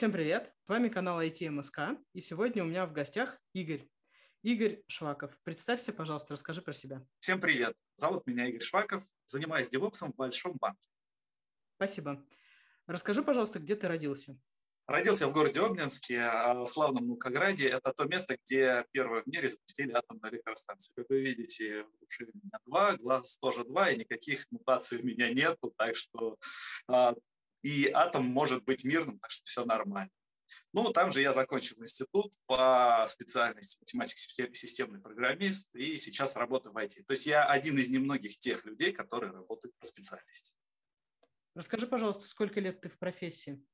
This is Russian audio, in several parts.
Всем привет! С вами канал IT МСК, и сегодня у меня в гостях Игорь. Игорь Шваков. Представься, пожалуйста, расскажи про себя. Всем привет! Зовут меня Игорь Шваков, занимаюсь девопсом в Большом банке. Спасибо. Расскажи, пожалуйста, где ты родился? Родился в городе Обнинске, а, в славном Мукограде. Это то место, где первые в мире запустили атомную электростанцию. Как вы видите, уши у меня два, глаз тоже два, и никаких мутаций у меня нету, так что а, и атом может быть мирным, так что все нормально. Ну, там же я закончил институт по специальности математик системный программист, и сейчас работаю в IT. То есть я один из немногих тех людей, которые работают по специальности. Расскажи, пожалуйста, сколько лет ты в профессии?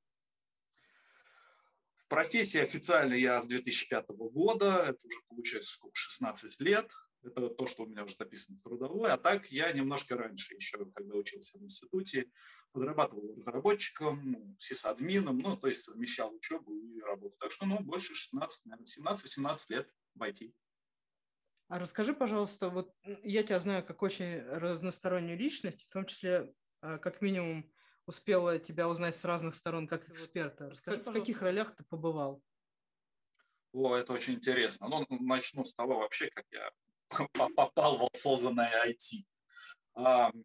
В профессии официально я с 2005 года, это уже получается сколько, 16 лет. Это то, что у меня уже записано в трудовой. А так я немножко раньше, еще когда учился в институте, подрабатывал разработчиком, сисадмином, ну, то есть совмещал учебу и работу. Так что, ну, больше 16, наверное, 17-18 лет в IT. А расскажи, пожалуйста, вот я тебя знаю как очень разностороннюю личность, в том числе, а, как минимум, успела тебя узнать с разных сторон как эксперта. Расскажи, в каких ролях ты побывал? О, это очень интересно. Ну, начну с того вообще, как я попал в осознанное IT.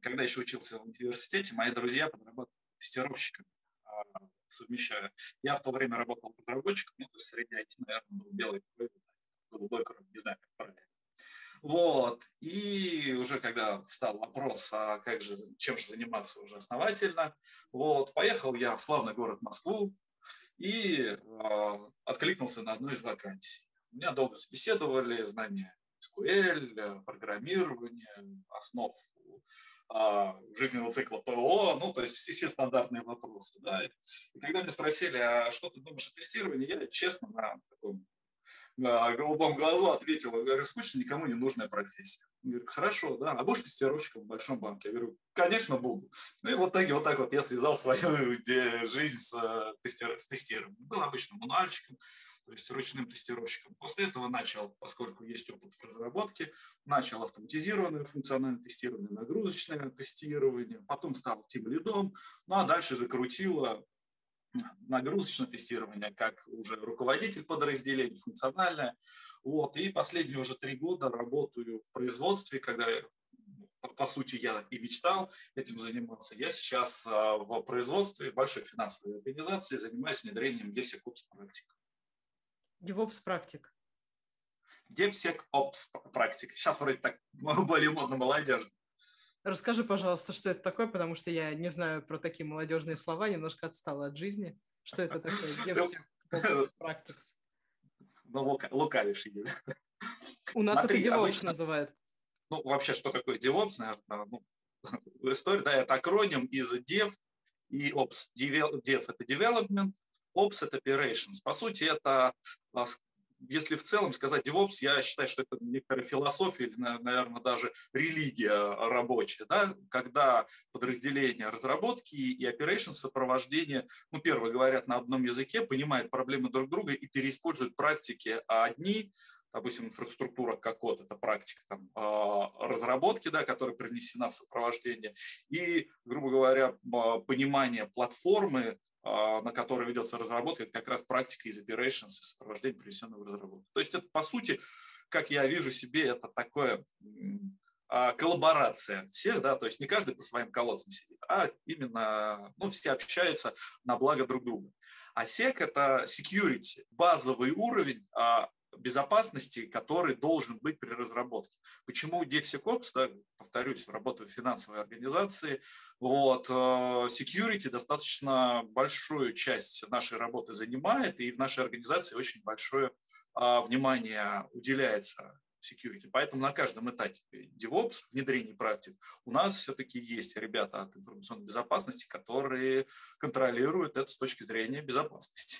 Когда еще учился в университете, мои друзья подрабатывали тестировщиками, а, совмещая. Я в то время работал разработчиком, ну, то есть среди IT, наверное, был белый голубой кровь, не знаю, как правильно. Вот. И уже когда встал вопрос, а как же, чем же заниматься уже основательно, вот, поехал я в славный город Москву и э, откликнулся на одну из вакансий. Меня долго собеседовали, знания SQL, э, программирование, основ а, жизненного цикла ПО, ну, то есть все, все стандартные вопросы. Да. И когда меня спросили, а что ты думаешь о тестировании, я честно на таком на голубом глазу ответил, говорю, скучно, никому не нужная профессия. Он говорит, хорошо, да, а будешь тестировщиком в большом банке? Я говорю, конечно, буду. Ну и вот так, вот так вот я связал свою жизнь э, с тестированием. Был обычным мануальщиком, то есть ручным тестировщиком. После этого начал, поскольку есть опыт в разработке, начал автоматизированное функциональное тестирование, нагрузочное тестирование, потом стал тем лидом, ну а дальше закрутило нагрузочное тестирование, как уже руководитель подразделения, функциональное. Вот. И последние уже три года работаю в производстве, когда по сути, я и мечтал этим заниматься. Я сейчас а, в производстве большой финансовой организации занимаюсь внедрением DevSecOps практик. DevOps практик. DevSecOps практик. Сейчас вроде так более модно молодежно. Расскажи, пожалуйста, что это такое, потому что я не знаю про такие молодежные слова, немножко отстала от жизни. Что это такое? Practice. Ну, лукавишь, Игорь. У нас Смотри, это DevOps обычно, называют. Ну, вообще, что такое DevOps, наверное, ну, история, да, это акроним из Dev и Ops. Dev – это development, Ops – это operations. По сути, это а, если в целом сказать DevOps, я считаю, что это некоторая философия или, наверное, даже религия рабочая, да, когда подразделения разработки и operations сопровождения, ну, первые говорят на одном языке, понимают проблемы друг друга и переиспользуют практики, а одни допустим, инфраструктура как код, это практика там, а, разработки, да, которая принесена в сопровождение, и, грубо говоря, понимание платформы, а, на которой ведется разработка, это как раз практика из operations и сопровождения принесенного разработки. То есть это, по сути, как я вижу себе, это такое а, коллаборация всех, да, то есть не каждый по своим колодцам сидит, а именно, ну, все общаются на благо друг друга. А SEC – это security, базовый уровень а, безопасности, который должен быть при разработке. Почему DevSecOps, да, повторюсь, работаю в финансовой организации, вот, э, security достаточно большую часть нашей работы занимает, и в нашей организации очень большое а, внимание уделяется security. Поэтому на каждом этапе DevOps, внедрении практик, у нас все-таки есть ребята от информационной безопасности, которые контролируют это с точки зрения безопасности.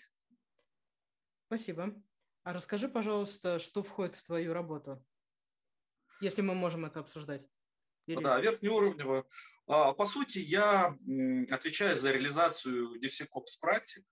Спасибо. А расскажи, пожалуйста, что входит в твою работу, если мы можем это обсуждать. Или... Да, верхнеуровнево. А, по сути, я отвечаю за реализацию DevSecOps практик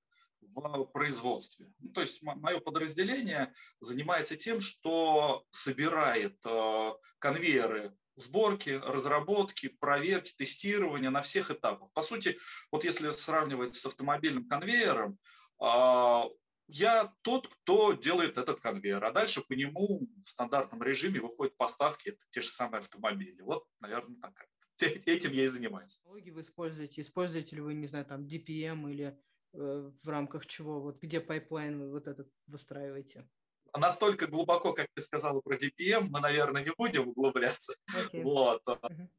в производстве. Ну, то есть мое подразделение занимается тем, что собирает а, конвейеры сборки, разработки, проверки, тестирования на всех этапах. По сути, вот если сравнивать с автомобильным конвейером, А, я тот, кто делает этот конвейер, а дальше по нему в стандартном режиме выходят поставки, это те же самые автомобили. Вот, наверное, так. Этим я и занимаюсь. Технологии вы используете? Используете ли вы, не знаю, там DPM или э, в рамках чего? Вот где пайплайн вы вот этот выстраиваете? Настолько глубоко, как ты сказала про DPM, мы, наверное, не будем углубляться. Okay. Вот. Uh-huh.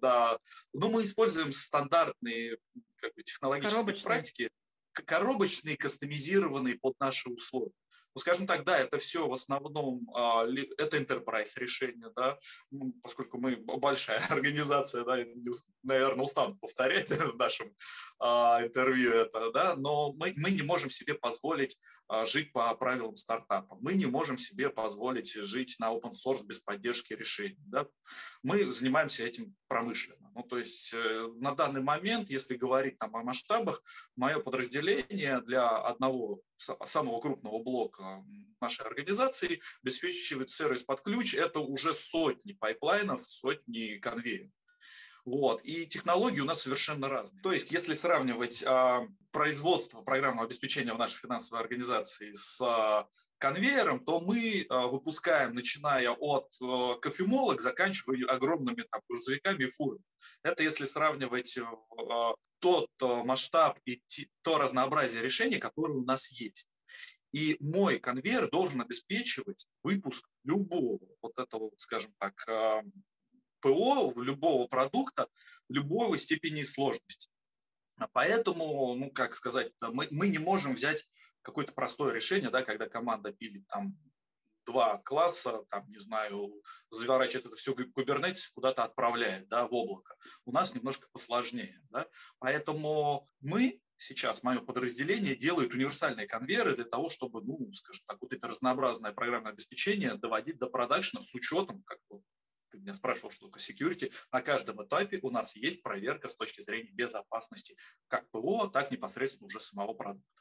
Да. Но мы используем стандартные как бы, технологические Коробочные. практики коробочные, кастомизированные под наши условия. Ну, скажем так, да, это все в основном, а, это enterprise решение, да, ну, поскольку мы большая организация, да, наверное, устану повторять в нашем а, интервью это, да, но мы, мы не можем себе позволить а, жить по правилам стартапа. Мы не можем себе позволить жить на open source без поддержки решений. Да? Мы занимаемся этим промышленно. Ну, то есть э, на данный момент, если говорить там о масштабах, мое подразделение для одного самого крупного блока нашей организации обеспечивает сервис под ключ. Это уже сотни пайплайнов, сотни конвейеров. Вот. И технологии у нас совершенно разные. То есть, если сравнивать а, производство программного обеспечения в нашей финансовой организации с а, конвейером, то мы а, выпускаем, начиная от а, кофемолок, заканчивая огромными там, грузовиками и фурами. Это если сравнивать а, тот а, масштаб и то разнообразие решений, которые у нас есть. И мой конвейер должен обеспечивать выпуск любого вот этого, скажем так, ПО любого продукта любой степени сложности. Поэтому, ну, как сказать, мы, мы не можем взять какое-то простое решение, да, когда команда пилит там два класса, там, не знаю, заворачивает это все Kubernetes, куда-то отправляет, да, в облако. У нас немножко посложнее, да. Поэтому мы сейчас, мое подразделение, делает универсальные конвейеры для того, чтобы, ну, скажем так, вот это разнообразное программное обеспечение доводить до продакшена с учетом как бы, ты меня спрашивал, что такое security, на каждом этапе у нас есть проверка с точки зрения безопасности как ПО, так непосредственно уже самого продукта.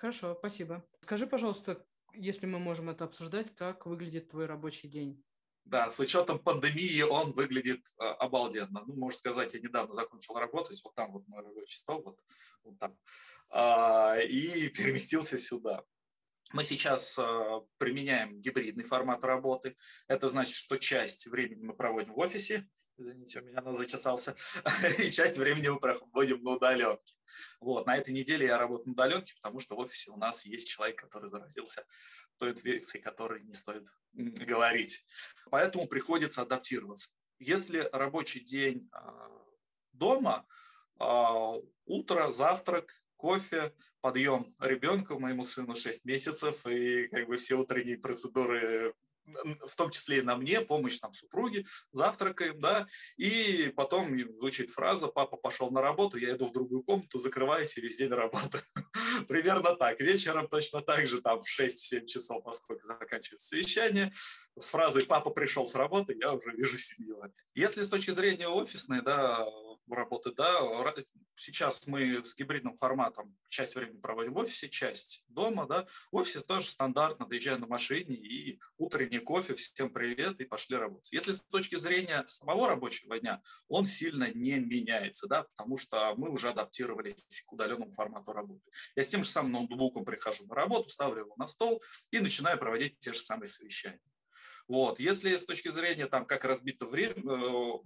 Хорошо, спасибо. Скажи, пожалуйста, если мы можем это обсуждать, как выглядит твой рабочий день? Да, с учетом пандемии он выглядит э, обалденно. Ну, можно сказать, я недавно закончил работать, вот там вот мой рабочий стол, вот, вот там, э, и переместился сюда. Мы сейчас э, применяем гибридный формат работы. Это значит, что часть времени мы проводим в офисе, извините, у меня нос зачесался, и часть времени мы проводим на удаленке. Вот, на этой неделе я работаю на удаленке, потому что в офисе у нас есть человек, который заразился той инфекцией, которой не стоит говорить. Поэтому приходится адаптироваться. Если рабочий день а, дома, а, утро, завтрак, кофе, подъем ребенка, моему сыну 6 месяцев, и как бы все утренние процедуры в том числе и на мне, помощь там супруге, завтракаем, да, и потом звучит фраза «папа пошел на работу, я иду в другую комнату, закрываюсь и весь день работаю». Примерно так. Вечером точно так же, там в 6-7 часов, поскольку заканчивается совещание, с фразой «папа пришел с работы», я уже вижу семью. Если с точки зрения офисной, да, работы, да, сейчас мы с гибридным форматом часть времени проводим в офисе, часть дома, да, в офисе тоже стандартно, доезжаем на машине и утренний кофе, всем привет и пошли работать. Если с точки зрения самого рабочего дня, он сильно не меняется, да, потому что мы уже адаптировались к удаленному формату работы. Я с тем же самым ноутбуком прихожу на работу, ставлю его на стол и начинаю проводить те же самые совещания. Вот. Если с точки зрения, там, как разбито время, э,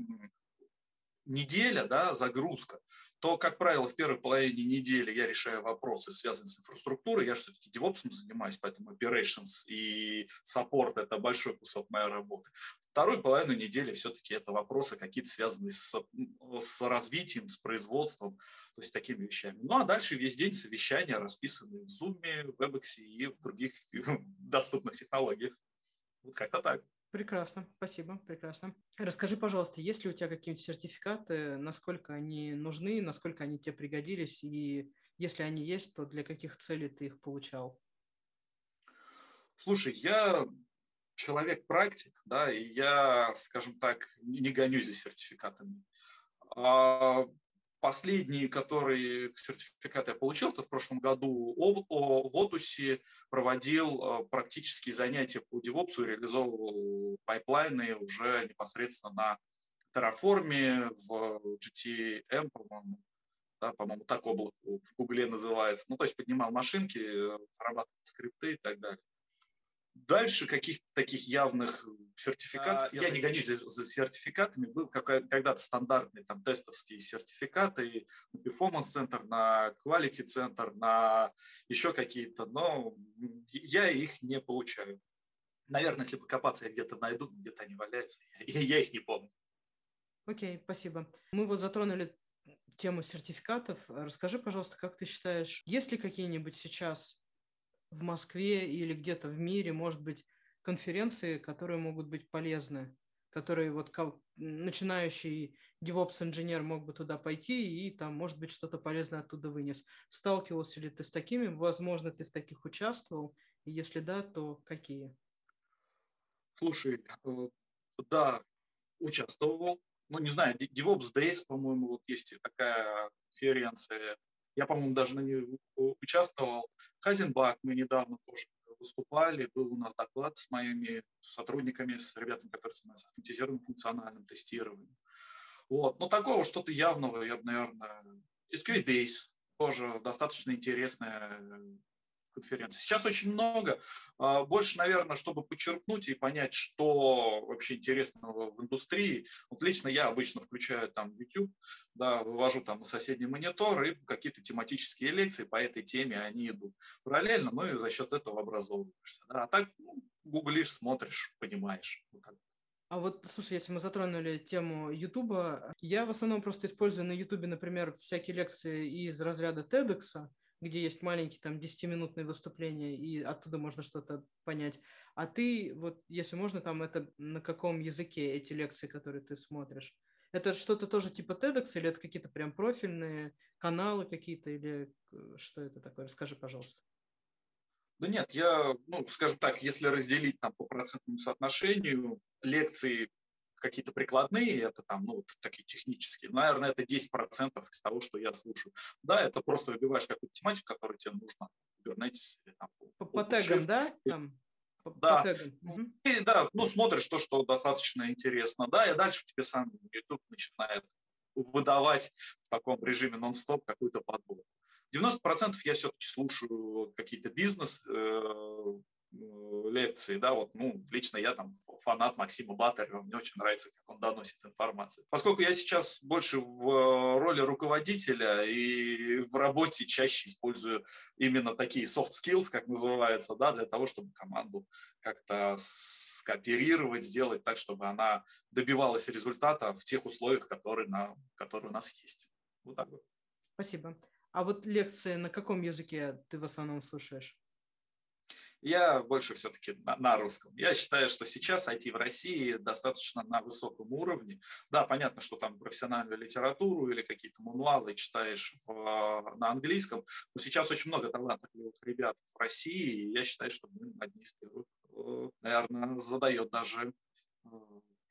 неделя, да, загрузка, то, как правило, в первой половине недели я решаю вопросы, связанные с инфраструктурой. Я же все-таки DevOps занимаюсь, поэтому operations и support – это большой кусок моей работы. Вторую половину недели все-таки это вопросы какие-то связанные с, с развитием, с производством, то есть такими вещами. Ну, а дальше весь день совещания расписаны в Zoom, в WebEx и в других доступных технологиях. Вот как-то так. Прекрасно, спасибо, прекрасно. Расскажи, пожалуйста, есть ли у тебя какие-нибудь сертификаты, насколько они нужны, насколько они тебе пригодились, и если они есть, то для каких целей ты их получал? Слушай, я человек-практик, да, и я, скажем так, не гонюсь за сертификатами. Последний, который сертификат я получил, это в прошлом году в OTUS е проводил э, практические занятия по DevOps, реализовывал пайплайны уже непосредственно на Terraform, в GCP, по-моему, да, по-моему, так облако в Гугле называется. Ну, то есть поднимал машинки, зарабатывал скрипты и так далее. Дальше каких-то таких явных сертификатов, а, я, я не гонюсь за, за сертификатами, был когда-то стандартные там тестовские сертификаты на Performance центр, на Quality центр, на еще какие-то, но я их не получаю. Наверное, если покопаться, я где-то найду, где-то они валяются, я, я их не помню. Окей, спасибо. Мы вот затронули тему сертификатов. Расскажи, пожалуйста, как ты считаешь, есть ли какие-нибудь сейчас в Москве или где-то в мире, может быть, конференции, которые могут быть полезны, которые вот начинающий DevOps-инженер мог бы туда пойти и там, может быть, что-то полезное оттуда вынес. Сталкивался ли ты с такими? Возможно, ты в таких участвовал? И если да, то какие? Слушай, э, да, участвовал. Ну, не знаю, DevOps Days, по-моему, вот есть такая конференция я, по-моему, даже на ней участвовал. Хазенбак мы недавно тоже выступали, был у нас доклад с моими сотрудниками, с ребятами, которые занимаются автоматизированным функциональным тестированием. Вот. Но такого что-то явного, я бы, наверное, SQL Days тоже достаточно интересная конференции. Сейчас очень много. А, больше, наверное, чтобы подчеркнуть и понять, что вообще интересного в индустрии. Вот лично я обычно включаю там YouTube, да, вывожу там на соседний монитор и какие-то тематические лекции по этой теме они идут параллельно, ну и за счет этого образовываешься. Да. А так ну, гуглишь, смотришь, понимаешь. Вот так. А вот, слушай, если мы затронули тему Ютуба, я в основном просто использую на Ютубе, например, всякие лекции из разряда TEDx, где есть маленькие там 10-минутные выступления, и оттуда можно что-то понять. А ты, вот, если можно, там это на каком языке эти лекции, которые ты смотришь? Это что-то тоже типа TEDx, или это какие-то прям профильные каналы какие-то, или э, что это такое? Расскажи, пожалуйста. Да нет, я, ну, скажем так, если разделить там по процентному соотношению, лекции какие-то прикладные, это там, ну, вот такие технические, наверное, это 10% из того, что я слушаю. Да, это просто выбиваешь какую-то тематику, которая тебе нужна. Kubernetes или там... По, по тегам, да? Там? По, да. По И, да, ну, смотришь то, что достаточно интересно, да, и дальше тебе сам YouTube начинает выдавать в таком режиме нон-стоп какую-то подборку. 90% я все-таки слушаю какие-то бизнес, Э, лекции, да, вот, ну, лично я там фанат Максима Батарева, мне очень нравится, как он доносит информацию. Поскольку я сейчас больше в э, роли руководителя и в работе чаще использую именно такие soft skills, как называется, да, для того, чтобы команду как-то скооперировать, сделать так, чтобы она добивалась результата в тех условиях, которые, на, которые у нас есть. Вот так вот. Спасибо. А вот лекции на каком языке ты в основном слушаешь? Я больше все-таки на, на русском. Я считаю, что сейчас IT в России достаточно на высоком уровне. Да, понятно, что там профессиональную литературу или какие-то мануалы читаешь в, на английском, но сейчас очень много талантливых ребят в России, и я считаю, что мы одни из первых, э, наверное, задает даже э,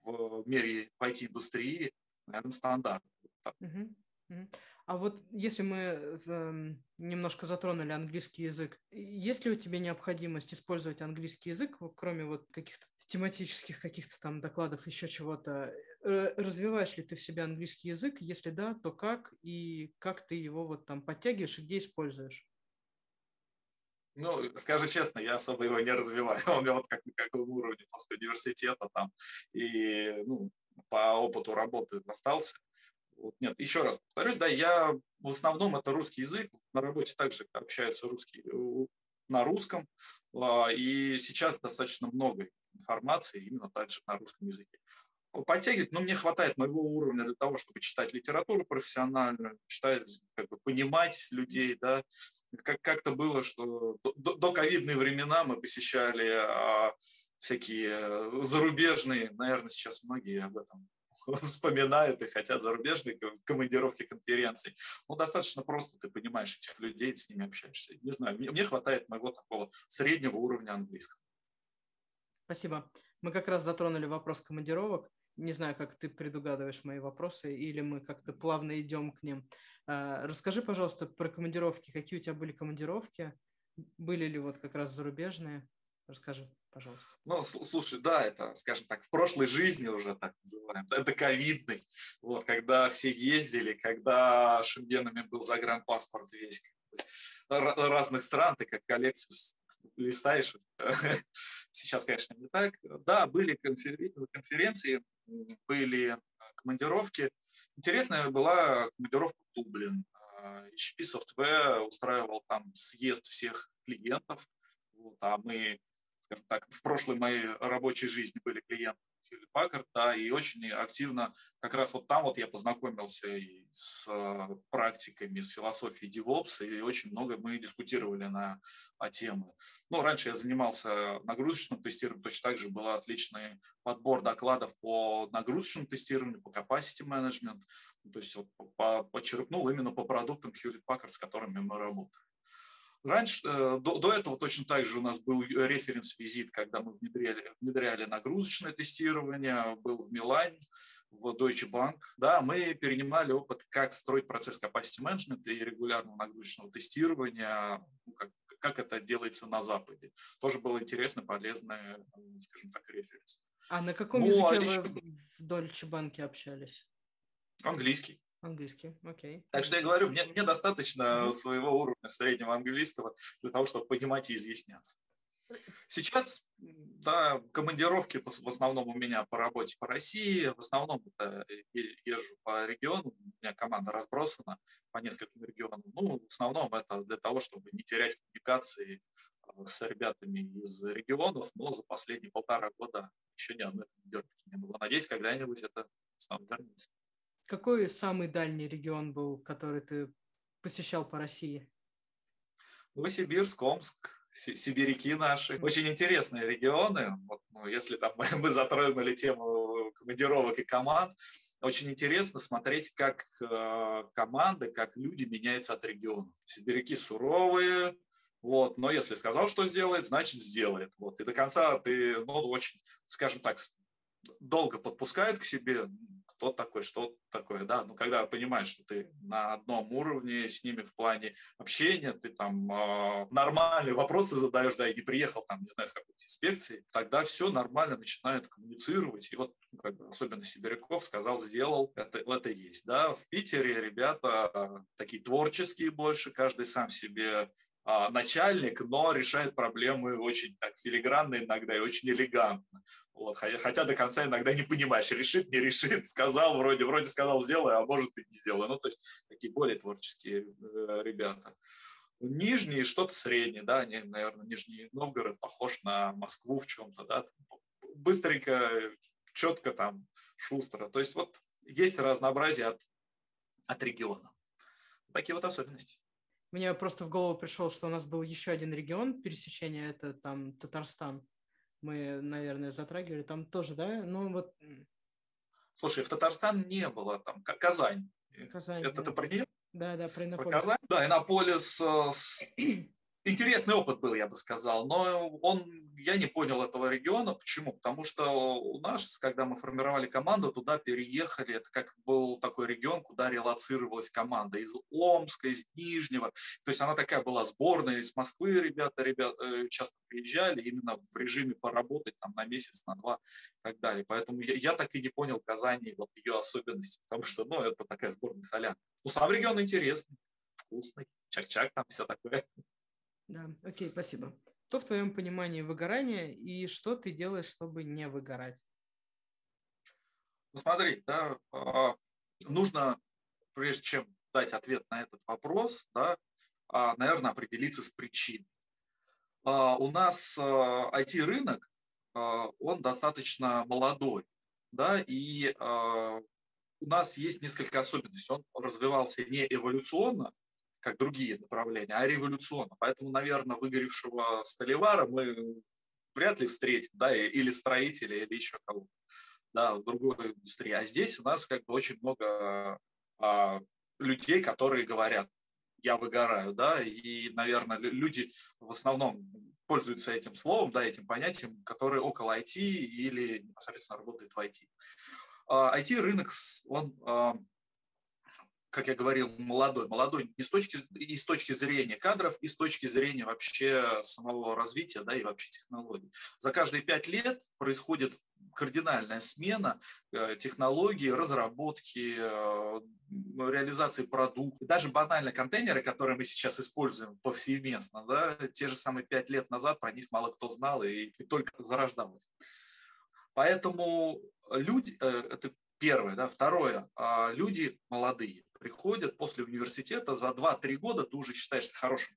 в мире в IT-индустрии, наверное, стандарт. Uh-huh. Uh-huh. А вот если мы э, немножко затронули английский язык, есть ли у тебя необходимость использовать английский язык, кроме вот каких-то тематических каких-то там докладов, еще чего-то? Э, развиваешь ли ты в себе английский язык? Если да, то как? И как ты его вот там подтягиваешь и где используешь? Ну, скажи честно, я особо его не развиваю. Он у меня вот как на каком уровне после университета там и ну, по опыту работы остался. Вот, нет, еще раз повторюсь, да, я в основном это русский язык, на работе также общаются русские э, на русском, а, и сейчас достаточно много информации именно также на русском языке. Подтягивать, но мне хватает моего уровня для того, чтобы читать литературу профессиональную, читать, как бы понимать людей, да, как как-то было, что до, до ковидные времена мы посещали а, всякие зарубежные, наверное, сейчас многие об этом вспоминают и хотят зарубежные командировки конференций. Ну, достаточно просто, ты понимаешь этих людей, с ними общаешься. Не знаю, мне, мне хватает моего такого среднего уровня английского. Спасибо. Мы как раз затронули вопрос командировок. Не знаю, как ты предугадываешь мои вопросы, или мы как-то плавно идем к ним. А, расскажи, пожалуйста, про командировки. Какие у тебя были командировки? Были ли вот как раз зарубежные? Расскажи, пожалуйста. Ну, слушай, да, это, скажем так, в прошлой жизни уже так называем. Это ковидный. Вот, когда все ездили, когда шенгенами был загранпаспорт весь разных стран, ты как коллекцию листаешь. Сейчас, конечно, не так. Да, были конференции, были командировки. Интересная была командировка в Дублин. HP Software устраивал там съезд всех клиентов. Вот, а мы, скажем так, в прошлой моей рабочей жизни были клиенты Hewlett Packard, да, и очень активно как раз вот там вот я познакомился и с э, практиками, с философией DevOps, и очень много мы дискутировали на о темы. Ну, раньше я занимался нагрузочным тестированием, точно так же был отличный подбор докладов по нагрузочному тестированию, по capacity management, то есть вот по, почерпнул именно по продуктам Hewlett Packard, с которыми мы работаем. Раньше, э, до, до этого точно так же у нас был референс-визит, когда мы внедряли, внедряли нагрузочное тестирование, был в Милане, в Deutsche Bank. Да, мы перенимали опыт, как строить процесс capacity management и регулярного нагрузочного тестирования, ну, как, как это делается на Западе. Тоже было интересно, полезно, скажем так, референс. А на каком ну, языке а вы еще... в Deutsche Bank общались? Английский. Английский, окей. Так что я говорю, мне, мне достаточно своего уровня среднего английского для того, чтобы понимать и изъясняться. Сейчас, да, командировки в основном у меня по работе по России, в основном это езжу по региону, у меня команда разбросана по нескольким регионам. Ну, в основном это для того, чтобы не терять коммуникации а, с ребятами из регионов, но за последние полтора года еще ни одной командировки не было. Надеюсь, когда-нибудь это снова вернется. Какой самый дальний регион был, который ты посещал по России? Новосибирск, Омск, сибиряки наши. Очень интересные регионы. Вот, ну, если там мы затронули тему командировок и команд, очень интересно смотреть, как э, команды, как люди меняются от регионов. Сибиряки суровые, вот, но если сказал, что сделает, значит сделает. Вот, и до конца ты, ну, очень, скажем так, долго подпускает к себе, кто такой, что такое, да, ну, когда понимаешь, что ты на одном уровне с ними в плане общения, ты там э, нормальные вопросы задаешь, да, и не приехал там, не знаю, с какой-то инспекции, тогда все нормально начинают коммуницировать, и вот, ну, как бы, особенно Сибиряков сказал, сделал, это, это есть, да, в Питере ребята э, такие творческие больше, каждый сам себе начальник, но решает проблемы очень так филигранно иногда и очень элегантно. Вот, хотя до конца иногда не понимаешь, решит, не решит, сказал, вроде, вроде сказал, сделай, а может и не сделай. Ну, то есть такие более творческие э, ребята. Нижний что-то среднее, да, они, наверное, Нижний Новгород похож на Москву в чем-то, да, быстренько, четко там, шустро. То есть вот есть разнообразие от, от региона. Такие вот особенности. Мне просто в голову пришел, что у нас был еще один регион пересечения, это там Татарстан. Мы, наверное, затрагивали там тоже, да? Ну вот. Слушай, в Татарстан не было, там Казань. Казань. Это да. ты про нее? Да, да, про Иннополис. Про Казань? Да, Иннополис. Интересный опыт был, я бы сказал, но он я не понял этого региона. Почему? Потому что у нас, когда мы формировали команду, туда переехали. Это как был такой регион, куда релацировалась команда из Омска, из Нижнего. То есть она такая была сборная из Москвы. Ребята, ребята э, часто приезжали именно в режиме поработать там на месяц, на два и так далее. Поэтому я, я так и не понял Казани, вот ее особенности, потому что, ну, это такая сборная солянка. Ну, сам регион интересный, вкусный, чак-чак там все такое. Да, окей, спасибо. Что в твоем понимании выгорание и что ты делаешь, чтобы не выгорать? Ну, смотри, да, а, нужно, прежде чем дать ответ на этот вопрос, да, а, наверное, определиться с причиной. А, у нас IT-рынок, он достаточно молодой, да, и у нас есть несколько особенностей. Он развивался не эволюционно, как другие направления, а революционно. Поэтому, наверное, выгоревшего столевара мы вряд ли встретим, да, или строителя, или еще кого-то, да, в другой индустрии. А здесь у нас как бы очень много а, людей, которые говорят, я выгораю, да, и, наверное, люди в основном пользуются этим словом, да, этим понятием, которые около IT или непосредственно работают в IT. IT-рынок, а, он а, как я говорил, молодой. Молодой не с точки, и с точки зрения кадров, и с точки зрения вообще самого развития, да, и вообще технологий. За каждые пять лет происходит кардинальная смена э, технологий, разработки, э, реализации продукта. Даже банальные контейнеры, которые мы сейчас используем повсеместно, да, те же самые пять лет назад про них мало кто знал и, и только зарождалось. Поэтому люди, э, это первое. Да. Второе, а, люди молодые приходят после университета, за 2-3 года ты уже считаешься хорошим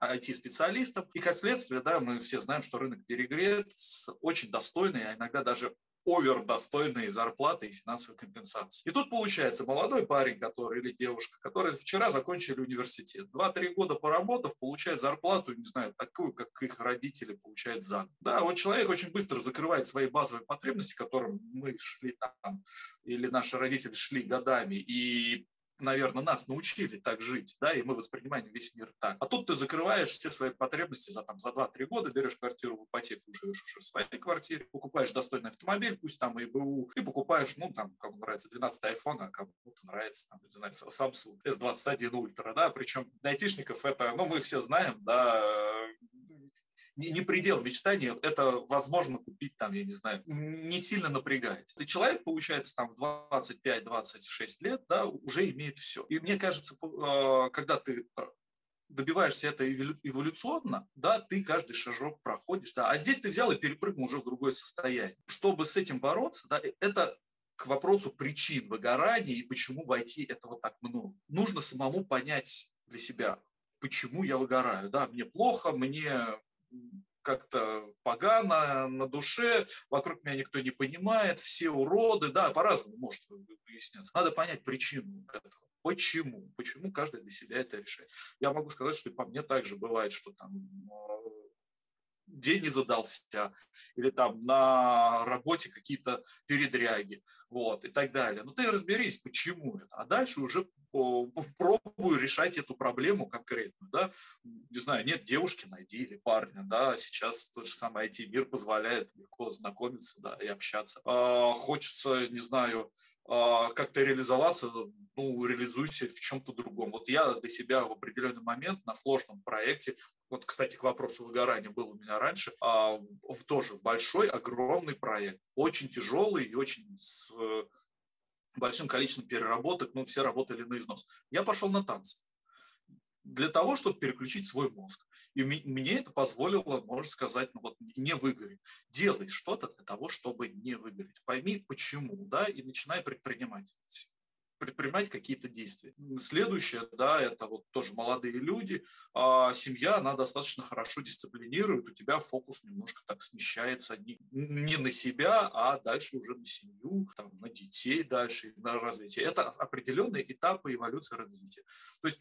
IT-специалистом. И как следствие, да, мы все знаем, что рынок перегрет очень достойной, а иногда даже овер достойные зарплаты и финансовой компенсации. И тут получается молодой парень, который или девушка, которые вчера закончили университет, 2-3 года поработав, получает зарплату, не знаю, такую, как их родители получают за. Да, вот человек очень быстро закрывает свои базовые потребности, которым мы шли там, или наши родители шли годами, и наверное, нас научили так жить, да, и мы воспринимаем весь мир так. А тут ты закрываешь все свои потребности за, там, за 2-3 года, берешь квартиру в ипотеку, живешь уже в своей квартире, покупаешь достойный автомобиль, пусть там и БУ, и покупаешь, ну, там, кому нравится 12 iPhone, а кому-то нравится, там, не знаю, Samsung S21 Ultra, да, причем для айтишников это, ну, мы все знаем, да, не, предел мечтания, это возможно купить там, я не знаю, не сильно напрягаясь. И человек, получается, там в 25-26 лет, да, уже имеет все. И мне кажется, а, когда ты добиваешься это эволюционно, да, ты каждый шажок проходишь, да, а здесь ты взял и перепрыгнул уже в другое состояние. Чтобы с этим бороться, да, это к вопросу причин выгорания и почему войти этого так много. Нужно самому понять для себя, почему я выгораю. Да, мне плохо, мне как-то погано на душе, вокруг меня никто не понимает, все уроды, да, по-разному может выясняться. Надо понять причину этого. Почему? Почему каждый для себя это решает? Я могу сказать, что по мне также бывает, что там день не задался, или там на работе какие-то передряги, вот, и так далее. Ну, ты разберись, почему это, а дальше уже пробую решать эту проблему конкретно, да, не знаю, нет девушки, найди, или парня, да, сейчас тот же самый IT-мир позволяет легко знакомиться, да, и общаться. А, хочется, не знаю, как-то реализоваться, ну, реализуйся в чем-то другом. Вот я для себя в определенный момент на сложном проекте, вот, кстати, к вопросу выгорания был у меня раньше, а, тоже большой, огромный проект, очень тяжелый и очень с большим количеством переработок, ну, все работали на износ. Я пошел на танцы для того, чтобы переключить свой мозг. И мне это позволило, можно сказать, ну вот не выгореть. Делай что-то для того, чтобы не выгореть. Пойми, почему, да, и начинай предпринимать предпринимать какие-то действия. Следующее, да, это вот тоже молодые люди. А семья, она достаточно хорошо дисциплинирует, у тебя фокус немножко так смещается не, не на себя, а дальше уже на семью, там, на детей дальше, на развитие. Это определенные этапы эволюции развития. То есть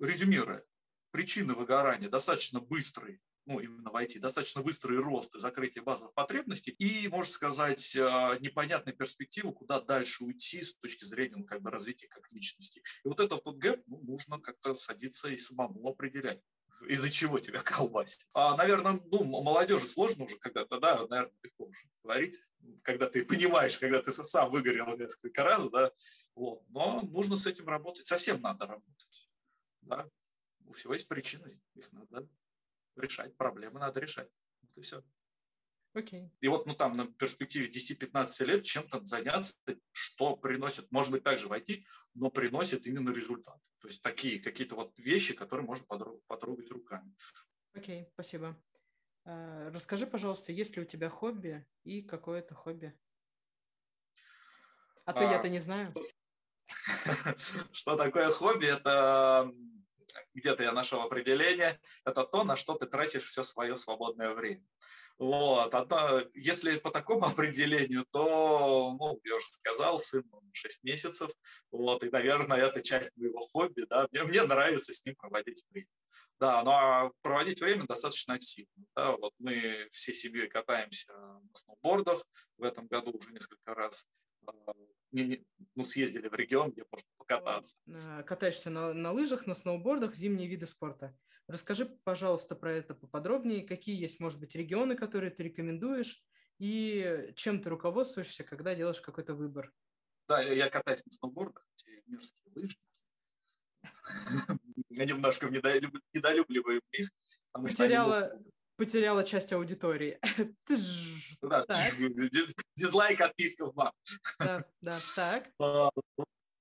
резюмируя, причины выгорания достаточно быстрые, ну, именно в IT, достаточно быстрый рост и закрытие базовых потребностей и, можно сказать, э, непонятная перспектива, куда дальше уйти с точки зрения ну, как бы, развития как личности. И вот этот вот гэп ну, нужно как-то садиться и самому определять из-за чего тебя колбасит. А, наверное, ну, молодежи сложно уже когда-то, да, наверное, легко уже говорить, когда ты понимаешь, когда ты сам выгорел несколько раз, да, вот. Но нужно с этим работать, совсем надо работать. Да? У всего есть причины, их надо решать, проблемы надо решать. Вот и все. Окей. Okay. И вот ну, там на перспективе 10-15 лет чем-то заняться, что приносит, может быть, также войти, но приносит именно результат. То есть такие какие-то вот вещи, которые можно потрогать руками. Окей, okay, спасибо. А, расскажи, пожалуйста, есть ли у тебя хобби и какое это хобби? А то а, я-то не знаю. Что такое хобби? Это где-то я нашел определение, это то, на что ты тратишь все свое свободное время. Вот. А если по такому определению, то, ну, я уже сказал, сын 6 месяцев, вот, и, наверное, это часть моего хобби, да, мне, мне нравится с ним проводить время. Да, ну а проводить время достаточно активно. Да, вот мы всей семьей катаемся на сноубордах, в этом году уже несколько раз не, не, ну, съездили в регион, где можно покататься. Э, катаешься на, на лыжах, на сноубордах, зимние виды спорта. Расскажи, пожалуйста, про это поподробнее. Какие есть, может быть, регионы, которые ты рекомендуешь, и чем ты руководствуешься, когда делаешь какой-то выбор? Да, я катаюсь на сноубордах, эти мерзкие лыжи. Я немножко недолюбливаю их. Потеряла, потеряла часть аудитории. Да, дизлайк, отписка в мап. Да, да, так. А,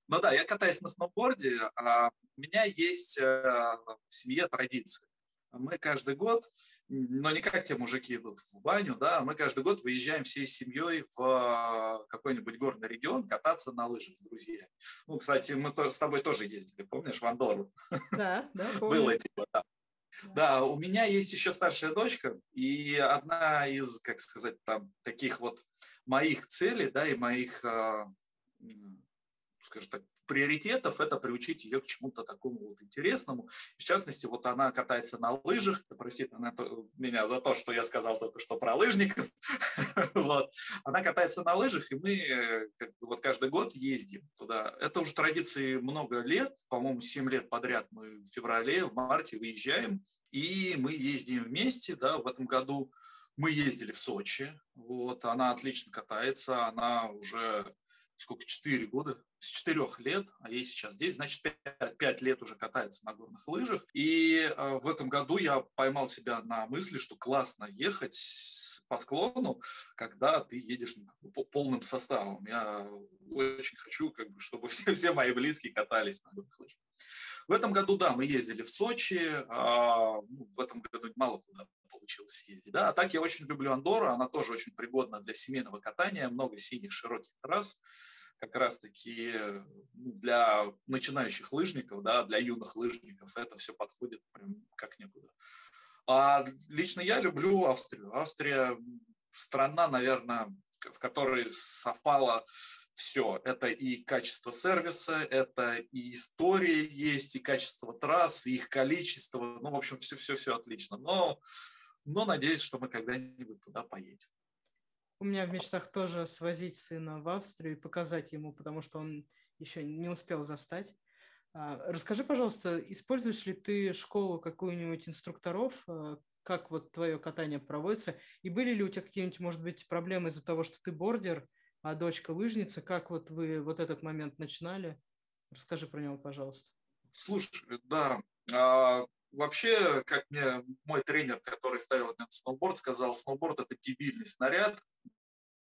ну да, я катаюсь на сноуборде. А у меня есть э, в семье традиция. Мы каждый год, но не как те мужики идут в баню, да, мы каждый год выезжаем всей семьей в а, какой-нибудь горный регион кататься на лыжах с друзьями. Ну, кстати, мы с тобой тоже ездили, помнишь, в Андору? Да, да, помню. Было дело, да. Да, у меня есть еще старшая дочка, и одна из, как сказать, там, таких вот моих целей, да, и моих, а, скажем так, приоритетов – это приучить ее к чему-то такому вот интересному. В частности, вот она катается на лыжах, простит она меня за то, что я сказал только что про лыжников. вот. Она катается на лыжах, и мы как бы, вот каждый год ездим туда. Это уже традиции много лет, по-моему, 7 лет подряд мы в феврале, в марте выезжаем, и мы ездим вместе, да, в этом году мы ездили в Сочи, вот, она отлично катается, она уже сколько, 4 года, с 4 лет, а ей сейчас 10, значит, 5, 5 лет уже катается на горных лыжах. И э, в этом году я поймал себя на мысли, что классно ехать по склону, когда ты едешь ну, по полным составом. Я очень хочу, как бы, чтобы все, все мои близкие катались на горных лыжах. В этом году, да, мы ездили в Сочи, а, ну, в этом году мало куда получилось съездить. Да? А так я очень люблю Андору, она тоже очень пригодна для семейного катания, много синих широких трасс как раз-таки ну, для начинающих лыжников, да, для юных лыжников это все подходит прям как никуда. А лично я люблю Австрию. Австрия страна, наверное, в которой совпало все. Это и качество сервиса, это и история есть, и качество трасс, и их количество. Ну, в общем, все-все-все отлично. Но, но надеюсь, что мы когда-нибудь туда поедем. У меня в мечтах тоже свозить сына в Австрию и показать ему, потому что он еще не успел застать. А, расскажи, пожалуйста, используешь ли ты школу какую-нибудь инструкторов, а, как вот твое катание проводится, и были ли у тебя какие-нибудь, может быть, проблемы из-за того, что ты бордер, а дочка лыжница, как вот вы вот этот момент начинали? Расскажи про него, пожалуйста. Слушай, да, а, вообще, как мне мой тренер, который ставил мне сноуборд, сказал, сноуборд – это дебильный снаряд,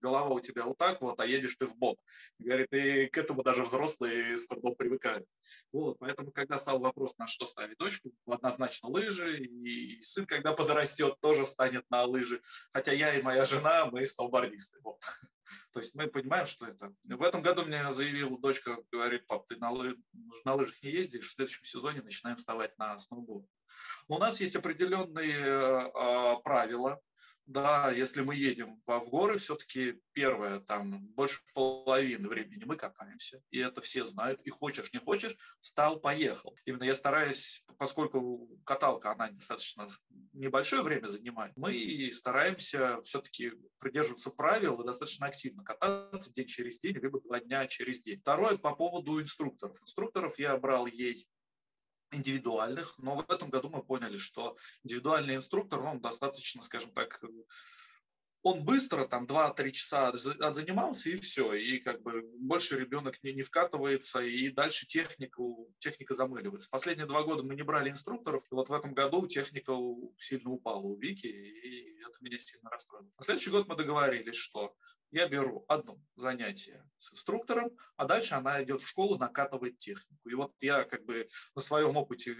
голова у тебя вот так вот, а едешь ты в бок. Говорит, и к этому даже взрослые с трудом привыкают. Вот, поэтому, когда стал вопрос, на что ставить дочку, однозначно лыжи, и сын, когда подрастет, тоже станет на лыжи. Хотя я и моя жена, мы сноубордисты. Вот. То есть мы понимаем, что это. В этом году мне заявила дочка, говорит, пап, ты на, лы... на лыжах не ездишь, в следующем сезоне начинаем вставать на сноуборд. У нас есть определенные э, правила, да, если мы едем в, в горы, все-таки первое, там больше половины времени мы катаемся, и это все знают, и хочешь, не хочешь, встал, поехал. Именно я стараюсь, поскольку каталка, она достаточно небольшое время занимает, мы стараемся все-таки придерживаться правил и достаточно активно кататься день через день, либо два дня через день. Второе, по поводу инструкторов. Инструкторов я брал ей индивидуальных, но в этом году мы поняли, что индивидуальный инструктор, он достаточно, скажем так, он быстро, там, 2-3 часа отзанимался, и все, и как бы больше ребенок не, не вкатывается, и дальше технику, техника замыливается. Последние два года мы не брали инструкторов, и вот в этом году техника сильно упала у Вики, и это меня сильно расстроило. На следующий год мы договорились, что я беру одно занятие с инструктором, а дальше она идет в школу, накатывает технику. И вот я как бы на своем опыте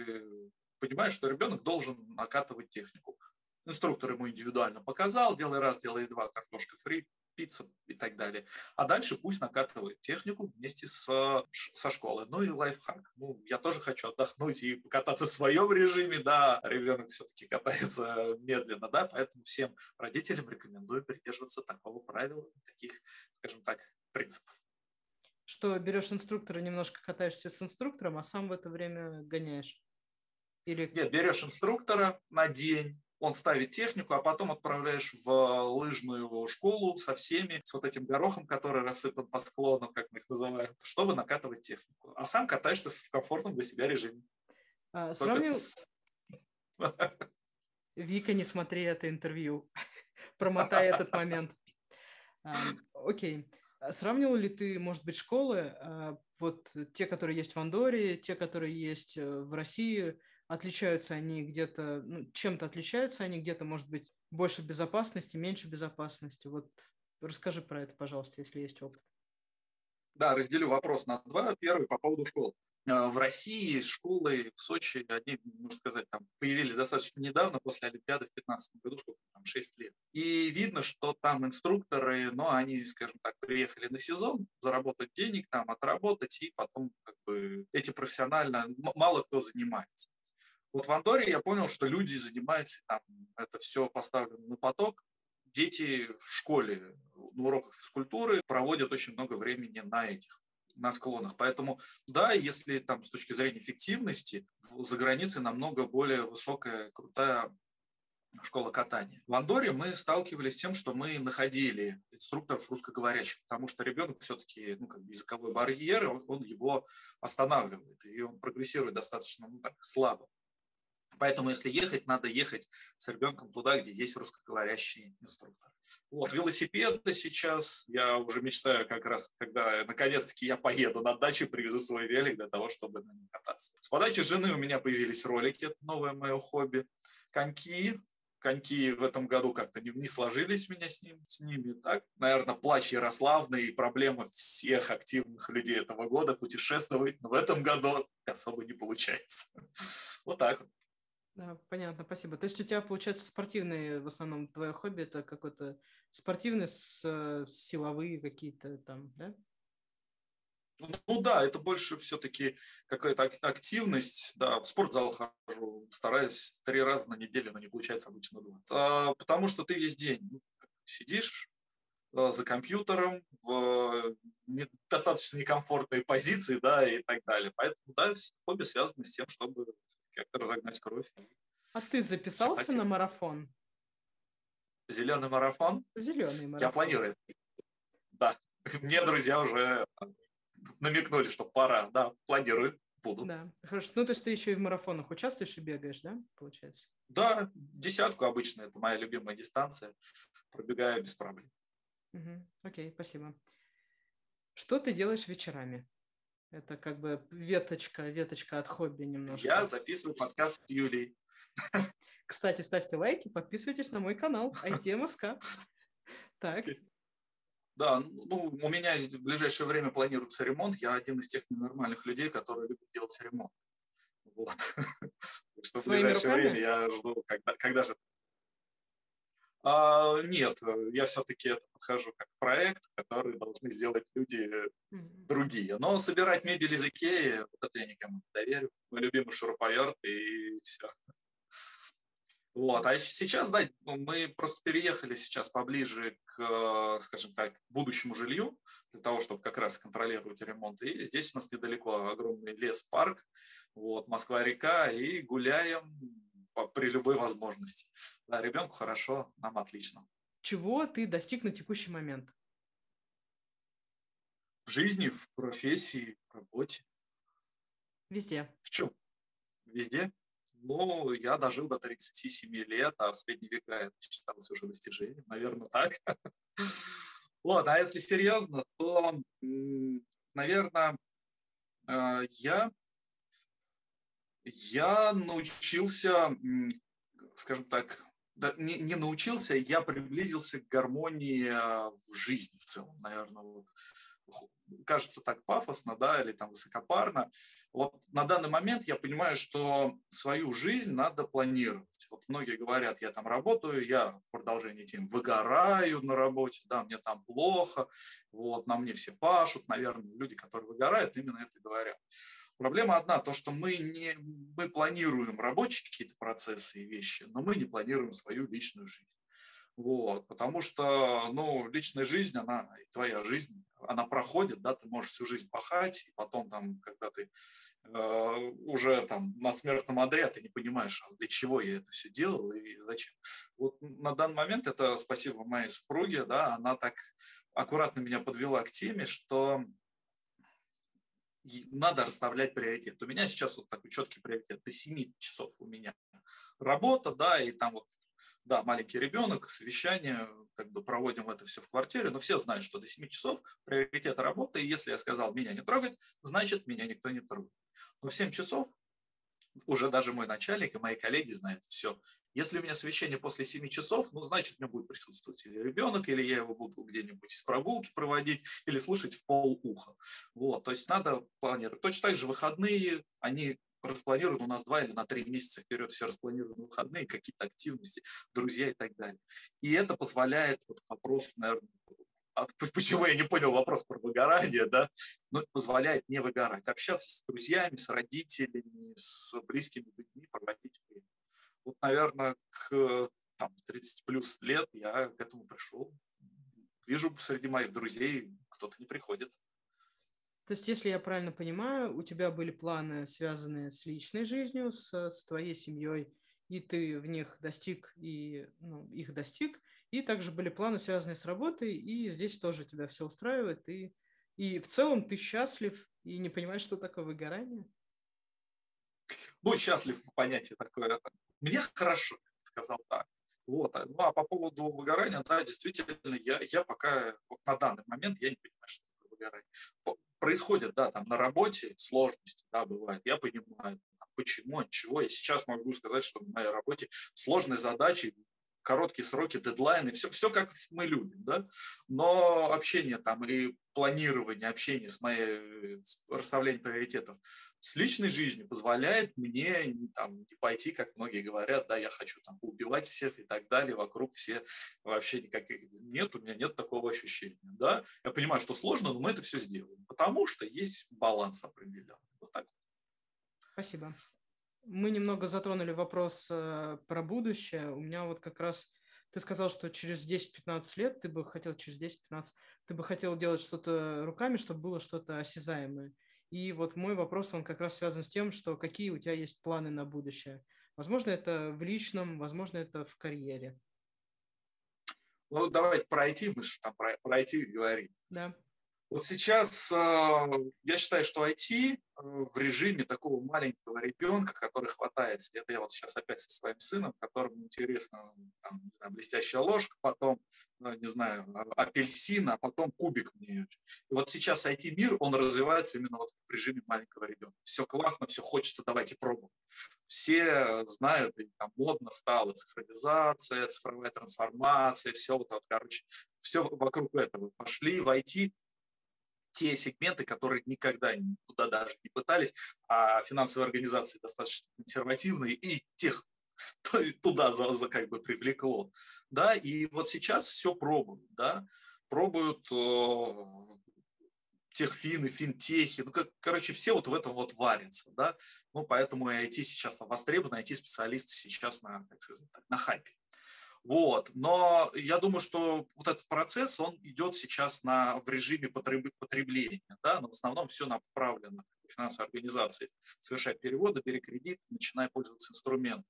понимаю, что ребенок должен накатывать технику. Инструктор ему индивидуально показал, делай раз, делай два, картошка фри, пицца и так далее. А дальше пусть накатывает технику вместе с, со школы. Ну и лайфхак. Ну, я тоже хочу отдохнуть и покататься в своем режиме, да, ребенок все-таки катается медленно, да, поэтому всем родителям рекомендую придерживаться такого правила, таких, скажем так, принципов. Что берешь инструктора, немножко катаешься с инструктором, а сам в это время гоняешь? Или... Нет, берешь инструктора на день, он ставит технику, а потом отправляешь в лыжную школу со всеми, с вот этим горохом, который рассыпан по склону, как мы их называем, чтобы накатывать технику. А сам катаешься в комфортном для себя режиме. А, сравнил... Вика, не смотри это интервью. Промотай этот момент. Окей. А сравнивал ли ты, может быть, школы, а, вот те, которые есть в Андоре, те, которые есть э, в России, отличаются они где-то, ну, чем-то отличаются они где-то, может быть, больше безопасности, меньше безопасности? Вот расскажи про это, пожалуйста, если есть опыт. Да, разделю вопрос на два. Первый по поводу школ. А, в России школы в Сочи, они, можно сказать, там появились достаточно недавно, после Олимпиады в 2015 году, сколько там, 6 лет. И видно, что там инструкторы, ну, они, скажем так, приехали на сезон, заработать денег, там, отработать, и потом как бы эти профессионально мало кто занимается. Вот в Андоре я понял, что люди занимаются, там, это все поставлено на поток, дети в школе на уроках физкультуры проводят очень много времени на этих на склонах. Поэтому, да, если там с точки зрения эффективности, за границей намного более высокая, крутая школа катания. В Андоре мы сталкивались с тем, что мы находили инструкторов русскоговорящих, потому что ребенок все-таки, ну, как бы языковой барьер, он, он его останавливает, и он прогрессирует достаточно ну, так, слабо. Поэтому, если ехать, надо ехать с ребенком туда, где есть русскоговорящий инструктор. Вот, велосипеды сейчас, я уже мечтаю как раз, когда наконец-таки я поеду на дачу, привезу свой велик для того, чтобы на нем кататься. С подачи жены у меня появились ролики, это новое мое хобби. Коньки, коньки в этом году как-то не, не сложились у меня с, ним, с ними. Так, наверное, плач Ярославны и проблема всех активных людей этого года путешествовать, но в этом году особо не получается. Вот так вот. Да, понятно, спасибо. То есть у тебя, получается, спортивные, в основном, твое хобби, это какой-то спортивный, с, э, силовые какие-то там, да? Ну да, это больше все-таки какая-то активность. Да, в спортзал хожу, стараюсь три раза на неделю, но не получается обычно два. А, потому что ты весь день ну, сидишь а, за компьютером в достаточно некомфортной позиции, да, и так далее. Поэтому, да, хобби связано с тем, чтобы как-то разогнать кровь. А ты записался на марафон? Зеленый марафон? Зеленый марафон. Я планирую. Да. Мне друзья уже намекнули, что пора. Да, планирую. Буду. Да, хорошо. Ну, то есть ты еще и в марафонах участвуешь и бегаешь, да, получается? Да, десятку обычно. Это моя любимая дистанция. Пробегаю без проблем. Угу. Окей, спасибо. Что ты делаешь вечерами? Это как бы веточка, веточка от хобби немножко. Я записываю подкаст с Юлей. Кстати, ставьте лайки, подписывайтесь на мой канал ITMSK. Так. Да, ну, у меня в ближайшее время планируется ремонт. Я один из тех ненормальных людей, которые любят делать ремонт. Вот. Что в ближайшее время я жду, когда, когда же а, нет, я все-таки это подхожу как проект, который должны сделать люди mm-hmm. другие. Но собирать мебель из Икеи, вот это я никому не доверю. Мой любимый шуруповерт и все. Вот. А сейчас, да, ну, мы просто переехали сейчас поближе к, скажем так, будущему жилью, для того, чтобы как раз контролировать ремонт. И здесь у нас недалеко огромный лес, парк, вот, Москва-река, и гуляем, при любой возможности. Да, ребенку хорошо, нам отлично. Чего ты достиг на текущий момент? В жизни, в профессии, в работе. Везде. В чем? Везде. Ну, я дожил до 37 лет, а в средние века это считалось уже достижением. Наверное, так. Вот, а если серьезно, то, наверное, э, я я научился, скажем так, да, не, не научился, я приблизился к гармонии а, в жизни в целом, наверное. Вот. Кажется так пафосно, да, или там высокопарно. Вот на данный момент я понимаю, что свою жизнь надо планировать. Вот многие говорят, я там работаю, я в продолжении тем выгораю на работе, да, мне там плохо, вот, на мне все пашут, наверное, люди, которые выгорают, именно это говорят. Проблема одна, то, что мы, не, мы планируем рабочие какие-то процессы и вещи, но мы не планируем свою личную жизнь. Вот, потому что, ну, личная жизнь, она, и твоя жизнь, она проходит, да, ты можешь всю жизнь пахать, и потом там, когда ты э, уже там на смертном одре, ты не понимаешь, а для чего я это все делал и зачем. Вот на данный момент это спасибо моей супруге, да, она так аккуратно меня подвела к теме, что надо расставлять приоритет. У меня сейчас вот такой четкий приоритет. До 7 часов у меня работа, да, и там вот да, маленький ребенок, совещание, как бы проводим это все в квартире, но все знают, что до 7 часов приоритет работы, и если я сказал меня не трогать, значит меня никто не трогает. Но в 7 часов уже даже мой начальник и мои коллеги знают все. Если у меня совещание после 7 часов, ну, значит, в нем будет присутствовать или ребенок, или я его буду где-нибудь из прогулки проводить, или слушать в пол уха. Вот, то есть надо планировать. Точно так же выходные, они распланированы у нас два или на три месяца вперед, все распланированы выходные, какие-то активности, друзья и так далее. И это позволяет, вот вопрос, наверное, почему я не понял вопрос про выгорание, да, но позволяет не выгорать, общаться с друзьями, с родителями, с близкими людьми, проводить время. Вот, наверное, к там, 30 плюс лет я к этому пришел. Вижу среди моих друзей, кто-то не приходит. То есть, если я правильно понимаю, у тебя были планы, связанные с личной жизнью, с, с твоей семьей, и ты в них достиг, и ну, их достиг, и также были планы, связанные с работой, и здесь тоже тебя все устраивает, и, и в целом ты счастлив и не понимаешь, что такое выгорание? Ну, счастлив понятие такое. Мне хорошо, сказал так. Вот. Ну, а по поводу выгорания, да, действительно, я, я пока вот на данный момент я не понимаю, что такое выгорание происходят, да, там на работе сложности, да, бывает, я понимаю, почему, от чего. Я сейчас могу сказать, что в моей работе сложные задачи, короткие сроки, дедлайны, все, все как мы любим, да, но общение там и планирование, общение с моей, расставление приоритетов с личной жизнью позволяет мне там, не пойти, как многие говорят, да, я хочу там убивать всех и так далее, вокруг все вообще никаких нет, у меня нет такого ощущения, да. Я понимаю, что сложно, но мы это все сделаем, потому что есть баланс определенный. Вот так. Спасибо. Мы немного затронули вопрос э, про будущее. У меня вот как раз ты сказал, что через 10-15 лет ты бы хотел, через 10-15, ты бы хотел делать что-то руками, чтобы было что-то осязаемое. И вот мой вопрос, он как раз связан с тем, что какие у тебя есть планы на будущее. Возможно, это в личном, возможно, это в карьере. Ну, давайте про IT, мы же там про, про IT говорим. Да. Вот сейчас э, я считаю, что IT э, в режиме такого маленького ребенка, который хватается, это я вот сейчас опять со своим сыном, которому интересно, там, не знаю, блестящая ложка, потом, э, не знаю, а, апельсин, а потом кубик мне. И вот сейчас IT-мир, он развивается именно вот в режиме маленького ребенка. Все классно, все хочется, давайте пробуем. Все знают, и там модно стало цифровизация, цифровая трансформация, все вот, вот короче, все вокруг этого. Пошли в IT, те сегменты, которые никогда никуда даже не пытались, а финансовые организации достаточно консервативные, и тех туда за, за как бы привлекло. Да, и вот сейчас все пробуют, да, пробуют э, техфины, финтехи, ну, как, короче, все вот в этом вот варятся, да, ну, поэтому и IT сейчас востребовано, IT-специалисты сейчас на, как сказать, на хайпе. Вот. Но я думаю, что вот этот процесс, он идет сейчас на, в режиме потребления. Да? Но в основном все направлено финансовой организации. Совершать переводы, бери кредит, начинай пользоваться инструментом.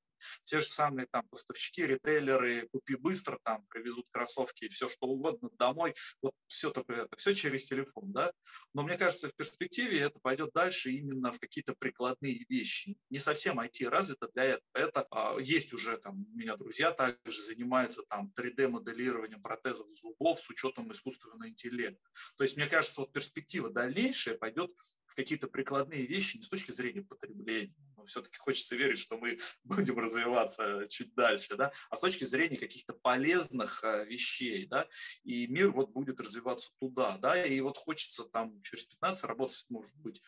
Те же самые там поставщики, ритейлеры, купи быстро, там привезут кроссовки, все что угодно домой, вот все такое, это все через телефон, да. Но мне кажется, в перспективе это пойдет дальше именно в какие-то прикладные вещи. Не совсем IT развито для этого. Это а, есть уже там у меня друзья также занимаются там 3D-моделированием протезов зубов с учетом искусственного интеллекта. То есть мне кажется, вот перспектива дальнейшая пойдет в какие-то прикладные вещи не с точки зрения потребления, но все-таки хочется верить, что мы будем развиваться чуть дальше, да, а с точки зрения каких-то полезных э, вещей, да, и мир вот будет развиваться туда, да, и вот хочется там через 15 работать, может быть,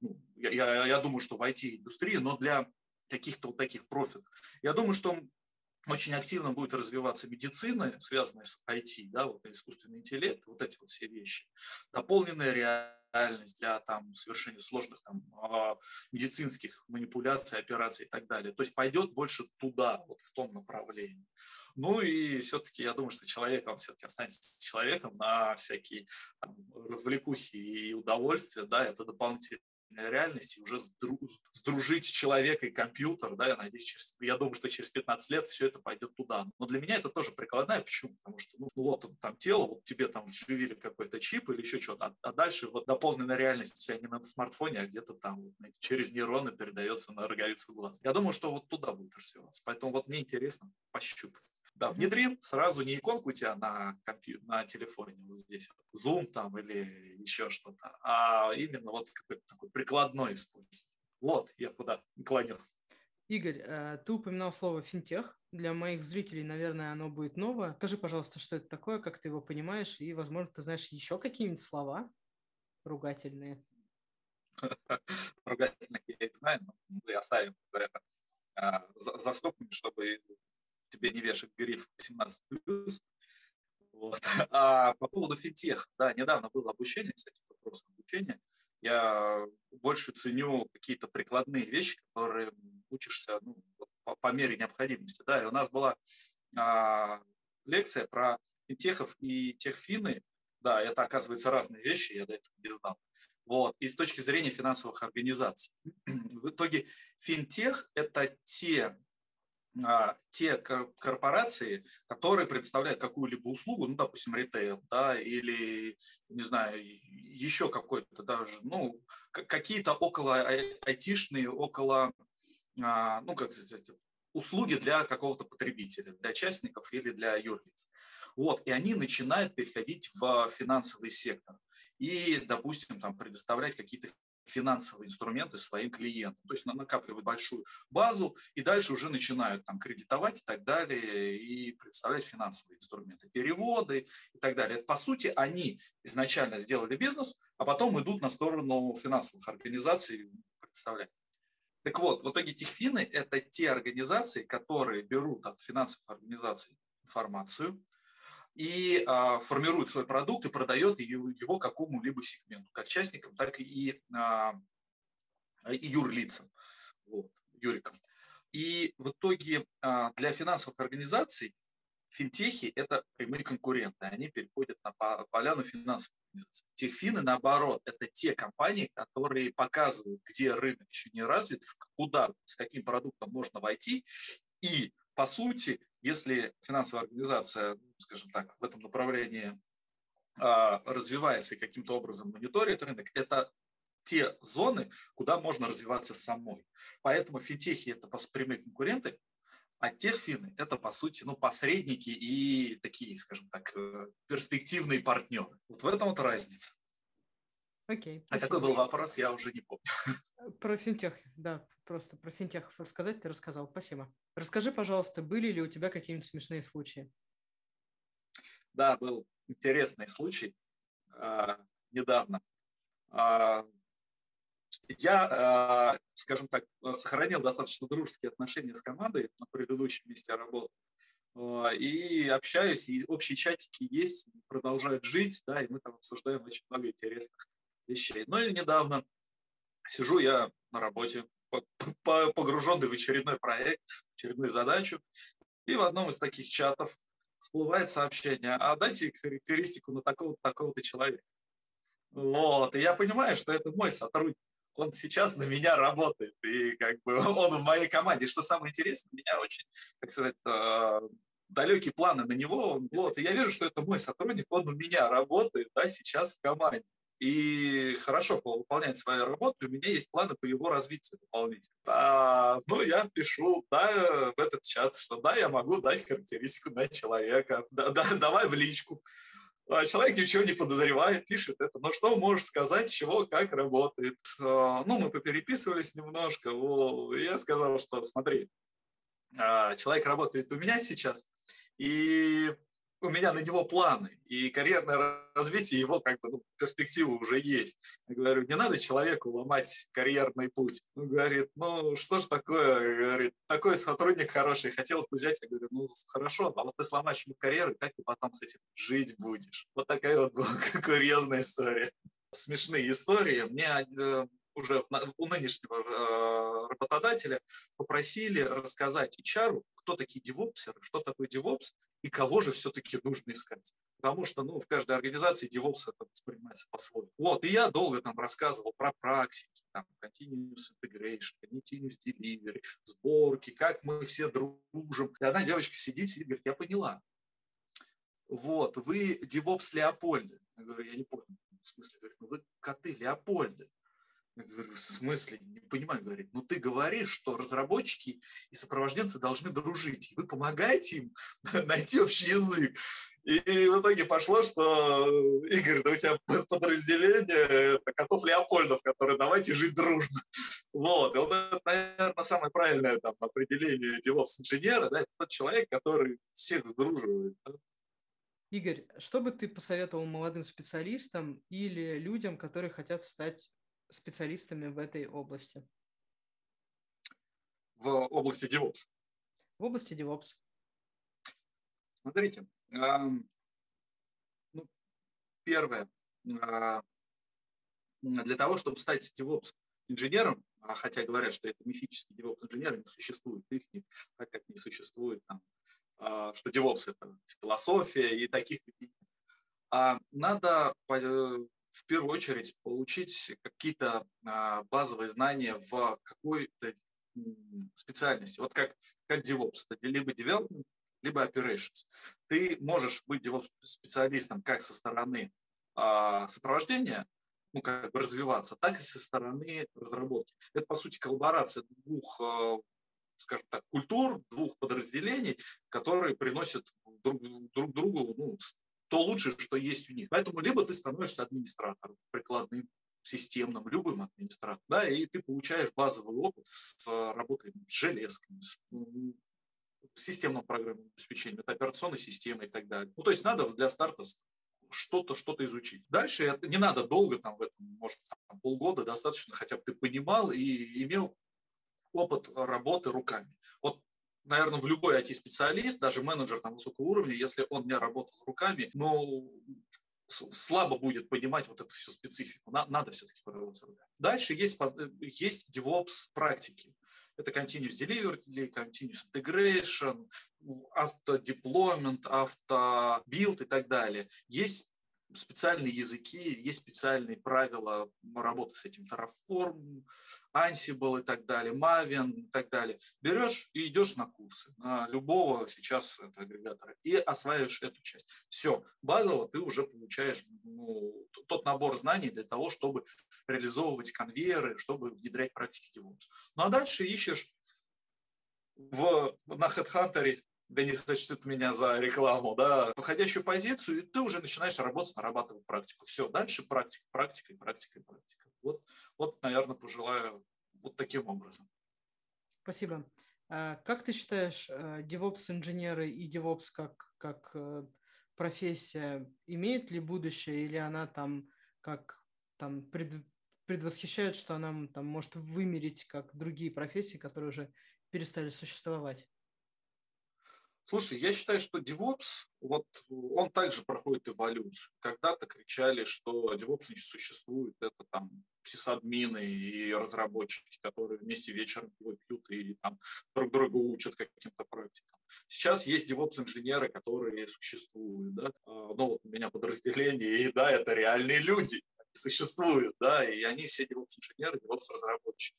ну, я, я, я думаю, что в IT-индустрии, но для каких-то вот таких профитов. Я думаю, что очень активно будет развиваться медицина, связанная с IT, да, вот искусственный интеллект, вот эти вот все вещи. Дополненная реальность реальность для там, совершения сложных там, а, медицинских манипуляций, операций и так далее. То есть пойдет больше туда, вот в том направлении. Ну и все-таки я думаю, что человек, он все-таки останется человеком на всякие там, развлекухи и удовольствия, да, это дополнительные реальности, уже сдружить человека и компьютер, да, я надеюсь, через, я думаю, что через 15 лет все это пойдет туда. Но для меня это тоже прикладная, почему? Потому что, ну, вот там тело, вот тебе там вживили какой-то чип или еще что-то, а, а дальше вот дополненная реальность у тебя не на смартфоне, а где-то там вот, через нейроны передается на роговицу глаз. Я думаю, что вот туда будет развиваться. Поэтому вот мне интересно пощупать. Да, внедрил сразу не иконку у тебя на, компью- на телефоне, вот здесь, Zoom там или еще что-то, а именно вот какой-то такой прикладной использовать. Вот я куда клоню. Игорь, э, ты упоминал слово финтех. Для моих зрителей, наверное, оно будет новое. Скажи, пожалуйста, что это такое, как ты его понимаешь, и, возможно, ты знаешь еще какие-нибудь слова ругательные. Ругательных я их знаю, но мы оставим за, за скобками, чтобы тебе не вешать гриф 18+. Вот. А по поводу финтех, да, недавно было обучение, кстати, вопрос обучения. Я больше ценю какие-то прикладные вещи, которые учишься ну, по, по мере необходимости. Да, и у нас была а, лекция про финтехов и техфины. Да, это, оказывается, разные вещи, я до этого не знал. Вот. И с точки зрения финансовых организаций. В итоге финтех – это те те корпорации, которые представляют какую-либо услугу, ну, допустим, ритейл, да, или, не знаю, еще какой-то даже, ну, какие-то около айтишные, около, а, ну, как сказать, услуги для какого-то потребителя, для частников или для юрлиц. Вот, и они начинают переходить в финансовый сектор и, допустим, там предоставлять какие-то финансовые инструменты своим клиентам. То есть накапливают большую базу и дальше уже начинают там кредитовать и так далее и представлять финансовые инструменты, переводы и так далее. Это, по сути, они изначально сделали бизнес, а потом идут на сторону финансовых организаций представлять. Так вот, в итоге техфины – это те организации, которые берут от финансовых организаций информацию, и а, формирует свой продукт и продает его, какому-либо сегменту, как частникам, так и, а, и юрлицам, вот, юрикам. И в итоге а, для финансовых организаций финтехи – это прямые конкуренты, они переходят на поляну финансовых организаций. Техфины, наоборот, это те компании, которые показывают, где рынок еще не развит, куда, с каким продуктом можно войти, и, по сути, если финансовая организация, скажем так, в этом направлении а, развивается и каким-то образом мониторит рынок, это те зоны, куда можно развиваться самой. Поэтому финтехи – это прямые конкуренты, а техфины – это, по сути, ну, посредники и такие, скажем так, э, перспективные партнеры. Вот в этом вот разница. Окей. А какой был вопрос, я уже не помню. Про финтех, да, просто про финтехов рассказать ты рассказал. Спасибо. Расскажи, пожалуйста, были ли у тебя какие-нибудь смешные случаи? Да, был интересный случай э, недавно. Э, я, э, скажем так, сохранил достаточно дружеские отношения с командой на предыдущем месте работы. И общаюсь, и общие чатики есть, продолжают жить, да, и мы там обсуждаем очень много интересных вещей. Но и недавно сижу я на работе, погруженный в очередной проект, очередную задачу. И в одном из таких чатов всплывает сообщение, а дайте характеристику на такого-то такого человека. Вот, и я понимаю, что это мой сотрудник. Он сейчас на меня работает, и как бы он в моей команде. Что самое интересное, меня очень, как сказать, э, далекие планы на него. Вот, и я вижу, что это мой сотрудник, он у меня работает, да, сейчас в команде и хорошо выполняет свою работу, у меня есть планы по его развитию дополнительно. А, ну, я пишу да, в этот чат, что да, я могу дать характеристику на человека, да, да, давай в личку. А человек ничего не подозревает, пишет это. Но что можешь сказать, чего, как работает? А, ну, мы попереписывались немножко. Я сказал, что смотри, а, человек работает у меня сейчас, и у меня на него планы, и карьерное развитие его как бы ну, перспективы уже есть. Я говорю, не надо человеку ломать карьерный путь. Он говорит, ну что ж такое, говорит, такой сотрудник хороший, хотел взять. Я говорю, ну хорошо, а вот ты сломаешь ему карьеру, как ты потом с этим жить будешь? Вот такая вот была курьезная история. Смешные истории. Мне э, уже у нынешнего э, работодателя попросили рассказать HR, кто такие девопсеры, что такое девопс, и кого же все-таки нужно искать. Потому что ну, в каждой организации DevOps это воспринимается по-своему. Вот, и я долго там рассказывал про практики, там, continuous integration, continuous delivery, сборки, как мы все дружим. И одна девочка сидит, сидит, говорит, я поняла. Вот, вы DevOps Леопольды. Я говорю, я не понял. В смысле, говорит, ну вы коты Леопольды. Я говорю, в смысле? Не понимаю, говорит. Ну, ты говоришь, что разработчики и сопровожденцы должны дружить. И вы помогаете им найти общий язык. И в итоге пошло, что, Игорь, да у тебя подразделение котов Леопольдов, которые давайте жить дружно. Вот. И вот это, наверное, самое правильное там, определение DevOps-инженера. Да? Это тот человек, который всех сдруживает. Игорь, что бы ты посоветовал молодым специалистам или людям, которые хотят стать специалистами в этой области? В области DevOps? В области DevOps. Смотрите, ну, первое, а, для того, чтобы стать DevOps инженером, а хотя говорят, что это мифический DevOps инженер, не существует их, так как не существует там, а, что DevOps это философия и таких людей. Надо в первую очередь получить какие-то базовые знания в какой-то специальности. Вот как, как DevOps, это либо development, либо operations. Ты можешь быть специалистом как со стороны а, сопровождения, ну, как бы развиваться, так и со стороны разработки. Это, по сути, коллаборация двух, а, скажем так, культур, двух подразделений, которые приносят друг, друг другу ну, то лучшее, что есть у них. Поэтому либо ты становишься администратором прикладным, системным, любым администратором, да, и ты получаешь базовый опыт с работой с железками, с системном программном обеспечении, это операционной системы и так далее. Ну, то есть надо для старта что-то, что-то изучить. Дальше не надо долго, там, в этом, может, там, полгода достаточно, хотя бы ты понимал и имел опыт работы руками. Вот, наверное, в любой IT-специалист, даже менеджер там, высокого уровня, если он не работал руками, ну, слабо будет понимать вот эту всю специфику. Надо все-таки поработать руками. Дальше есть, есть DevOps практики. Это continuous delivery, continuous integration, автодеплоймент, автобилд и так далее. Есть специальные языки, есть специальные правила работы с этим Terraform, Ansible и так далее, Maven и так далее. Берешь и идешь на курсы, на любого сейчас это агрегатора, и осваиваешь эту часть. Все, базово ты уже получаешь ну, тот набор знаний для того, чтобы реализовывать конвейеры, чтобы внедрять практики DevOps. Ну а дальше ищешь в, на HeadHunter да не сочтут меня за рекламу, да, подходящую позицию, и ты уже начинаешь работать, нарабатывать практику. Все, дальше практика, практика, практика, практика. Вот, вот, наверное, пожелаю вот таким образом. Спасибо. А как ты считаешь, э, DevOps-инженеры и DevOps как, как э, профессия имеет ли будущее, или она там как там пред, предвосхищает, что она там может вымереть, как другие профессии, которые уже перестали существовать? Слушай, я считаю, что DevOps, вот он также проходит эволюцию. Когда-то кричали, что DevOps не существует, это там сисадмины и разработчики, которые вместе вечером пьют и там друг друга учат каким-то практикам. Сейчас есть DevOps-инженеры, которые существуют, да, а, ну вот у меня подразделение, и да, это реальные люди, существуют, да, и они все DevOps-инженеры, DevOps-разработчики.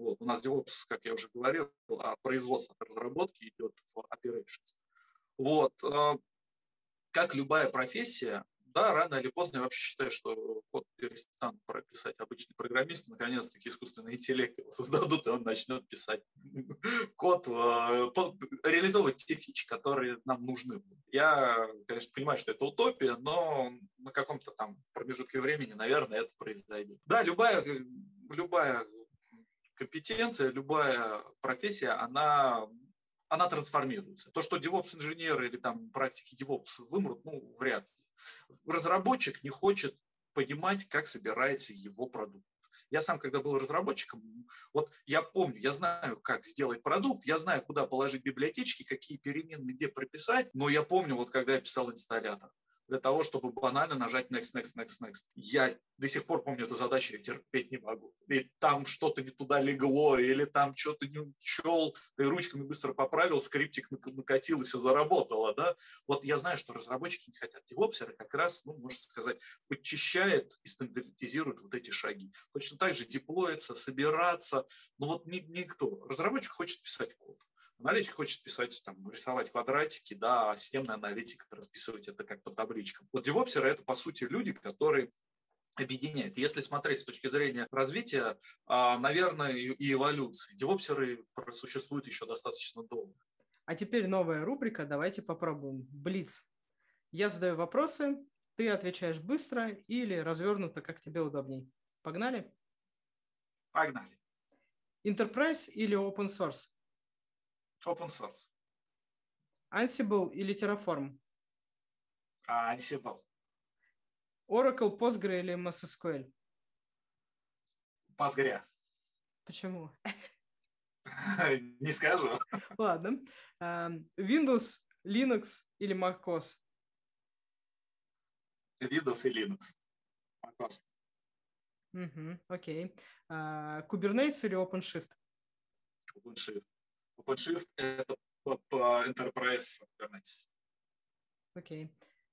Вот. У нас DevOps, как я уже говорил, а производство разработки идет в operations. Вот. Э, как любая профессия, да, рано или поздно я вообще считаю, что код перестанут прописать обычный программист, наконец-таки искусственный интеллект его создадут, и он начнет писать код, э, реализовывать те фичи, которые нам нужны. Я, конечно, понимаю, что это утопия, но на каком-то там промежутке времени, наверное, это произойдет. Да, любая, любая компетенция, любая профессия, она, она трансформируется. То, что DevOps-инженеры или там практики DevOps вымрут, ну, вряд ли. Разработчик не хочет понимать, как собирается его продукт. Я сам, когда был разработчиком, вот я помню, я знаю, как сделать продукт, я знаю, куда положить библиотечки, какие переменные, где прописать, но я помню, вот когда я писал инсталлятор, для того, чтобы банально нажать next, next, next, next. Я до сих пор помню эту задачу, я терпеть не могу. И там что-то не туда легло, или там что-то не учел, и ручками быстро поправил, скриптик накатил, и все заработало. Да? Вот я знаю, что разработчики не хотят. Девопсеры как раз, ну, можно сказать, подчищают и стандартизируют вот эти шаги. Точно так же деплоиться, собираться. Но вот никто. Разработчик хочет писать код. Аналитик хочет писать, там, рисовать квадратики, да, а системный аналитик расписывать это как по табличкам. Вот девопсеры – это, по сути, люди, которые объединяет. Если смотреть с точки зрения развития, а, наверное, и эволюции, девопсеры просуществуют еще достаточно долго. А теперь новая рубрика, давайте попробуем. Блиц. Я задаю вопросы, ты отвечаешь быстро или развернуто, как тебе удобней. Погнали? Погнали. Enterprise или open source? Open source. Ansible или Terraform? Ansible. Oracle, Postgre или MySQL? Postgre. Почему? Не скажу. Ладно. Windows, Linux или macOS? Windows и Linux. macOS. Угу, окей. А, Kubernetes или OpenShift? OpenShift. OpenShift – это по Enterprise Kubernetes. Окей.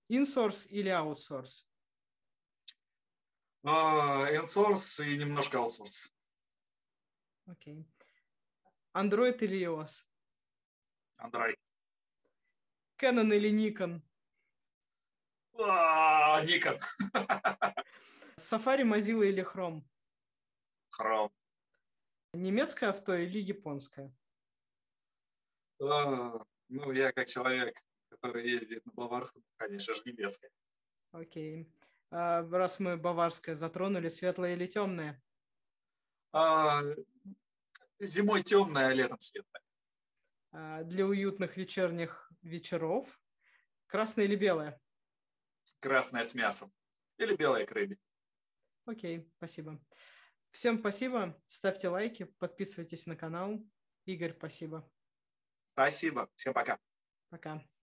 Insource или outsource? Uh, insource и немножко outsource. Окей. Android или iOS? Android. Canon или Nikon? А, Nikon. Safari, Mozilla или Chrome? Chrome. Немецкое авто или японское? А, ну, я как человек, который ездит на баварском, конечно же, немецкое. Окей. А, раз мы баварское затронули, светлое или темное? А, зимой темное, а летом светлое. А, для уютных вечерних вечеров красное или белое? Красное с мясом. Или белое к рыбе. Окей, спасибо. Всем спасибо. Ставьте лайки, подписывайтесь на канал. Игорь, спасибо. Спасибо. Всем пока. Пока.